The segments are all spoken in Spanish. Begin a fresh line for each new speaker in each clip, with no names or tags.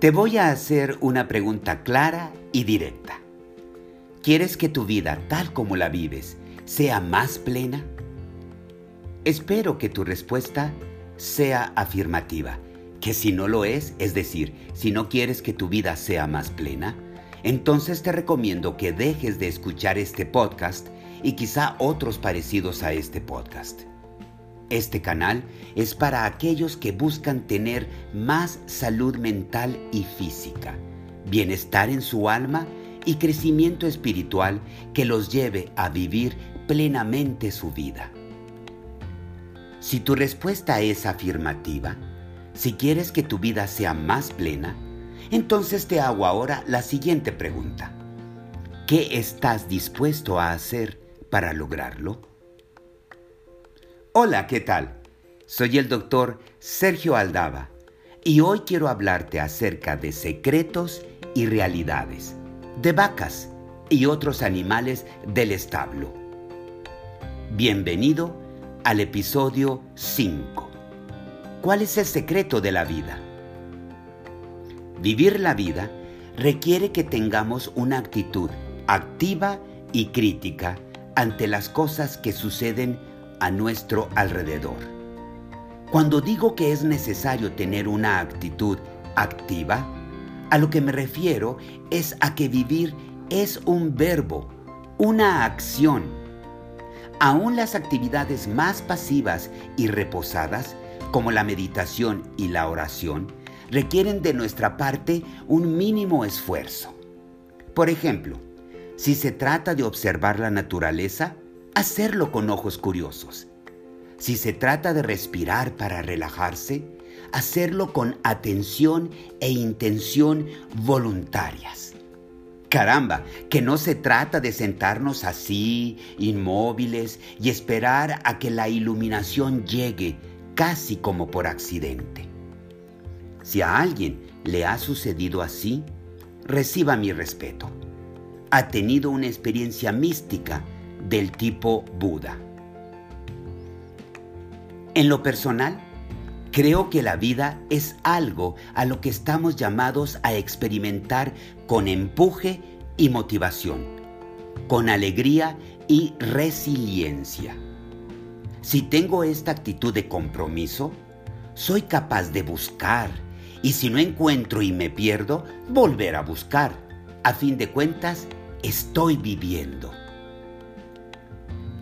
Te voy a hacer una pregunta clara y directa. ¿Quieres que tu vida, tal como la vives, sea más plena? Espero que tu respuesta sea afirmativa, que si no lo es, es decir, si no quieres que tu vida sea más plena, entonces te recomiendo que dejes de escuchar este podcast y quizá otros parecidos a este podcast. Este canal es para aquellos que buscan tener más salud mental y física, bienestar en su alma y crecimiento espiritual que los lleve a vivir plenamente su vida. Si tu respuesta es afirmativa, si quieres que tu vida sea más plena, entonces te hago ahora la siguiente pregunta. ¿Qué estás dispuesto a hacer para lograrlo? Hola, ¿qué tal? Soy el doctor Sergio Aldaba y hoy quiero hablarte acerca de secretos y realidades, de vacas y otros animales del establo. Bienvenido al episodio 5. ¿Cuál es el secreto de la vida? Vivir la vida requiere que tengamos una actitud activa y crítica ante las cosas que suceden a nuestro alrededor. Cuando digo que es necesario tener una actitud activa, a lo que me refiero es a que vivir es un verbo, una acción. Aún las actividades más pasivas y reposadas, como la meditación y la oración, requieren de nuestra parte un mínimo esfuerzo. Por ejemplo, si se trata de observar la naturaleza, hacerlo con ojos curiosos. Si se trata de respirar para relajarse, hacerlo con atención e intención voluntarias. Caramba, que no se trata de sentarnos así, inmóviles, y esperar a que la iluminación llegue casi como por accidente. Si a alguien le ha sucedido así, reciba mi respeto. Ha tenido una experiencia mística del tipo Buda. En lo personal, creo que la vida es algo a lo que estamos llamados a experimentar con empuje y motivación, con alegría y resiliencia. Si tengo esta actitud de compromiso, soy capaz de buscar y si no encuentro y me pierdo, volver a buscar. A fin de cuentas, estoy viviendo.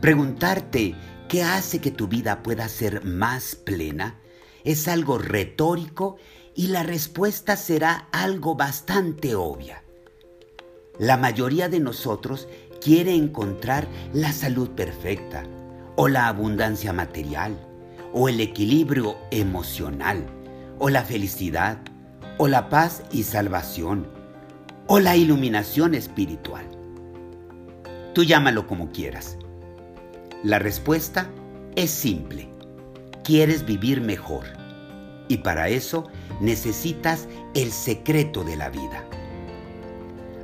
Preguntarte qué hace que tu vida pueda ser más plena es algo retórico y la respuesta será algo bastante obvia. La mayoría de nosotros quiere encontrar la salud perfecta, o la abundancia material, o el equilibrio emocional, o la felicidad, o la paz y salvación, o la iluminación espiritual. Tú llámalo como quieras. La respuesta es simple. Quieres vivir mejor. Y para eso necesitas el secreto de la vida.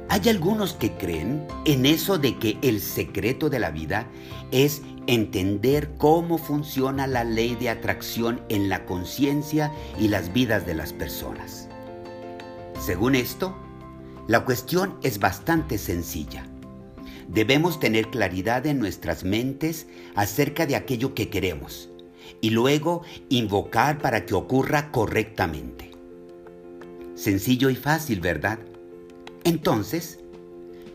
Hay algunos que creen en eso de que el secreto de la vida es entender cómo funciona la ley de atracción en la conciencia y las vidas de las personas. Según esto, la cuestión es bastante sencilla. Debemos tener claridad en nuestras mentes acerca de aquello que queremos y luego invocar para que ocurra correctamente. Sencillo y fácil, ¿verdad? Entonces,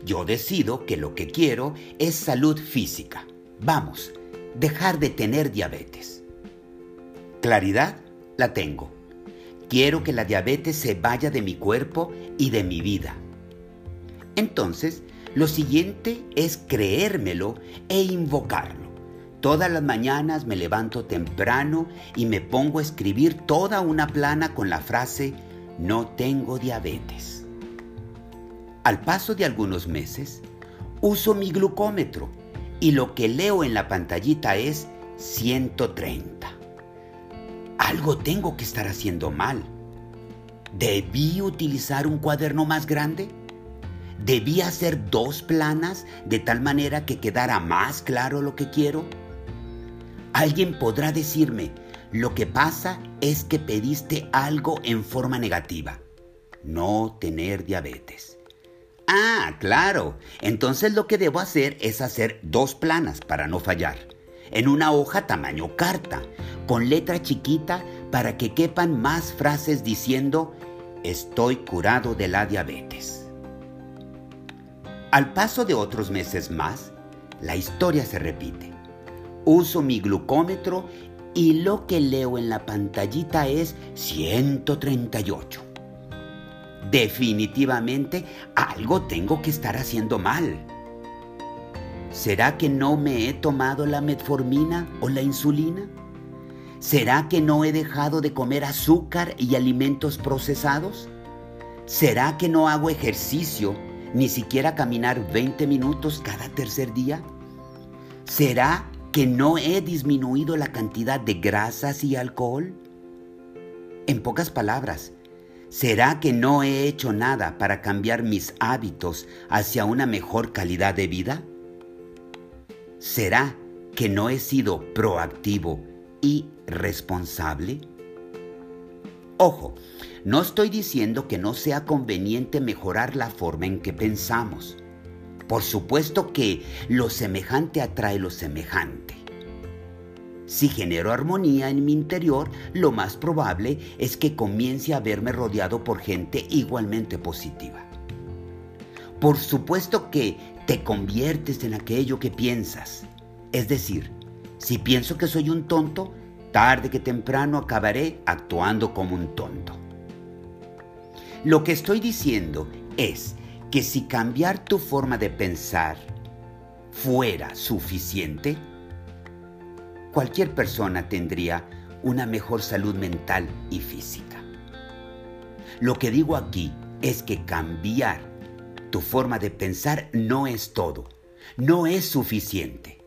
yo decido que lo que quiero es salud física. Vamos, dejar de tener diabetes. Claridad la tengo. Quiero que la diabetes se vaya de mi cuerpo y de mi vida. Entonces, lo siguiente es creérmelo e invocarlo. Todas las mañanas me levanto temprano y me pongo a escribir toda una plana con la frase no tengo diabetes. Al paso de algunos meses, uso mi glucómetro y lo que leo en la pantallita es 130. Algo tengo que estar haciendo mal. ¿Debí utilizar un cuaderno más grande? ¿Debía hacer dos planas de tal manera que quedara más claro lo que quiero? Alguien podrá decirme, lo que pasa es que pediste algo en forma negativa. no tener diabetes. Ah, claro. Entonces lo que debo hacer es hacer dos planas para no fallar. En una hoja tamaño carta, con letra chiquita para que quepan más frases diciendo, estoy curado de la diabetes. Al paso de otros meses más, la historia se repite. Uso mi glucómetro y lo que leo en la pantallita es 138. Definitivamente algo tengo que estar haciendo mal. ¿Será que no me he tomado la metformina o la insulina? ¿Será que no he dejado de comer azúcar y alimentos procesados? ¿Será que no hago ejercicio, ni siquiera caminar 20 minutos cada tercer día? ¿Será que no he disminuido la cantidad de grasas y alcohol? En pocas palabras, ¿Será que no he hecho nada para cambiar mis hábitos hacia una mejor calidad de vida? ¿Será que no he sido proactivo y responsable? Ojo, no estoy diciendo que no sea conveniente mejorar la forma en que pensamos. Por supuesto que lo semejante atrae lo semejante. Si genero armonía en mi interior, lo más probable es que comience a verme rodeado por gente igualmente positiva. Por supuesto que te conviertes en aquello que piensas. Es decir, si pienso que soy un tonto, tarde que temprano acabaré actuando como un tonto. Lo que estoy diciendo es que si cambiar tu forma de pensar fuera suficiente, cualquier persona tendría una mejor salud mental y física. Lo que digo aquí es que cambiar tu forma de pensar no es todo, no es suficiente.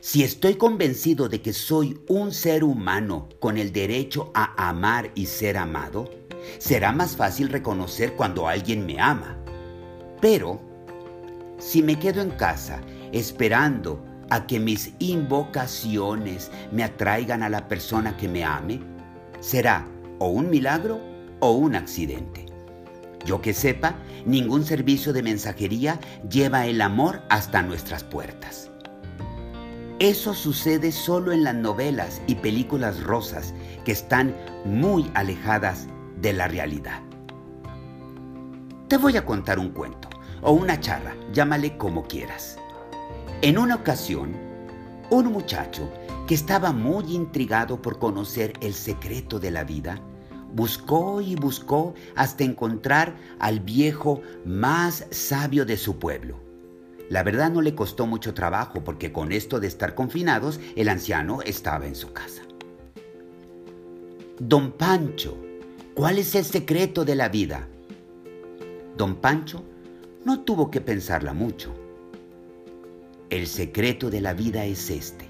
Si estoy convencido de que soy un ser humano con el derecho a amar y ser amado, será más fácil reconocer cuando alguien me ama. Pero, si me quedo en casa esperando a que mis invocaciones me atraigan a la persona que me ame, será o un milagro o un accidente. Yo que sepa, ningún servicio de mensajería lleva el amor hasta nuestras puertas. Eso sucede solo en las novelas y películas rosas que están muy alejadas de la realidad. Te voy a contar un cuento o una charla, llámale como quieras. En una ocasión, un muchacho que estaba muy intrigado por conocer el secreto de la vida, buscó y buscó hasta encontrar al viejo más sabio de su pueblo. La verdad no le costó mucho trabajo porque con esto de estar confinados, el anciano estaba en su casa. Don Pancho, ¿cuál es el secreto de la vida? Don Pancho no tuvo que pensarla mucho el secreto de la vida es este.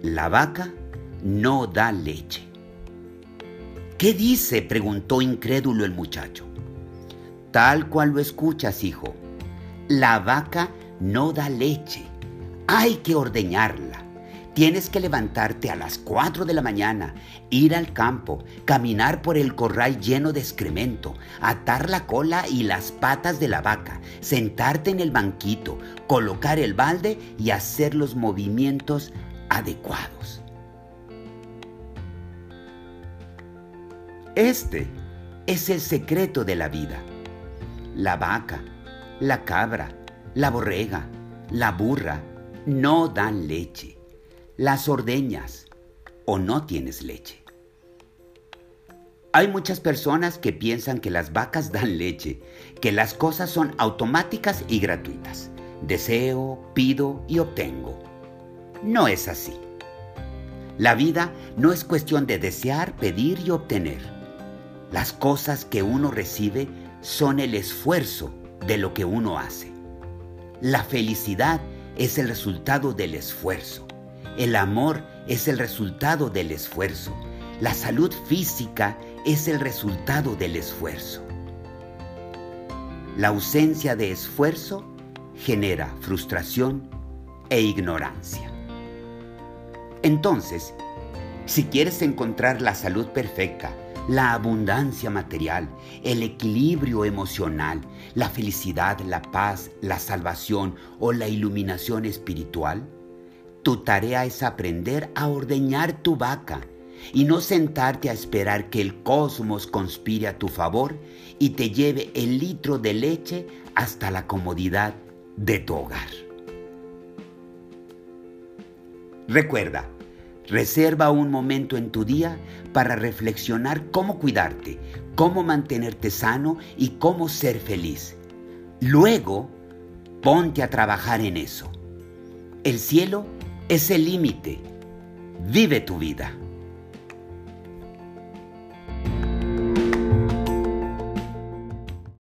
La vaca no da leche. ¿Qué dice? preguntó incrédulo el muchacho. Tal cual lo escuchas, hijo. La vaca no da leche. Hay que ordeñarla. Tienes que levantarte a las 4 de la mañana, ir al campo, caminar por el corral lleno de excremento, atar la cola y las patas de la vaca, sentarte en el banquito, colocar el balde y hacer los movimientos adecuados. Este es el secreto de la vida. La vaca, la cabra, la borrega, la burra no dan leche las ordeñas o no tienes leche. Hay muchas personas que piensan que las vacas dan leche, que las cosas son automáticas y gratuitas. Deseo, pido y obtengo. No es así. La vida no es cuestión de desear, pedir y obtener. Las cosas que uno recibe son el esfuerzo de lo que uno hace. La felicidad es el resultado del esfuerzo. El amor es el resultado del esfuerzo. La salud física es el resultado del esfuerzo. La ausencia de esfuerzo genera frustración e ignorancia. Entonces, si quieres encontrar la salud perfecta, la abundancia material, el equilibrio emocional, la felicidad, la paz, la salvación o la iluminación espiritual? Tu tarea es aprender a ordeñar tu vaca y no sentarte a esperar que el cosmos conspire a tu favor y te lleve el litro de leche hasta la comodidad de tu hogar. Recuerda, reserva un momento en tu día para reflexionar cómo cuidarte, cómo mantenerte sano y cómo ser feliz. Luego, ponte a trabajar en eso. El cielo es el límite. Vive tu vida.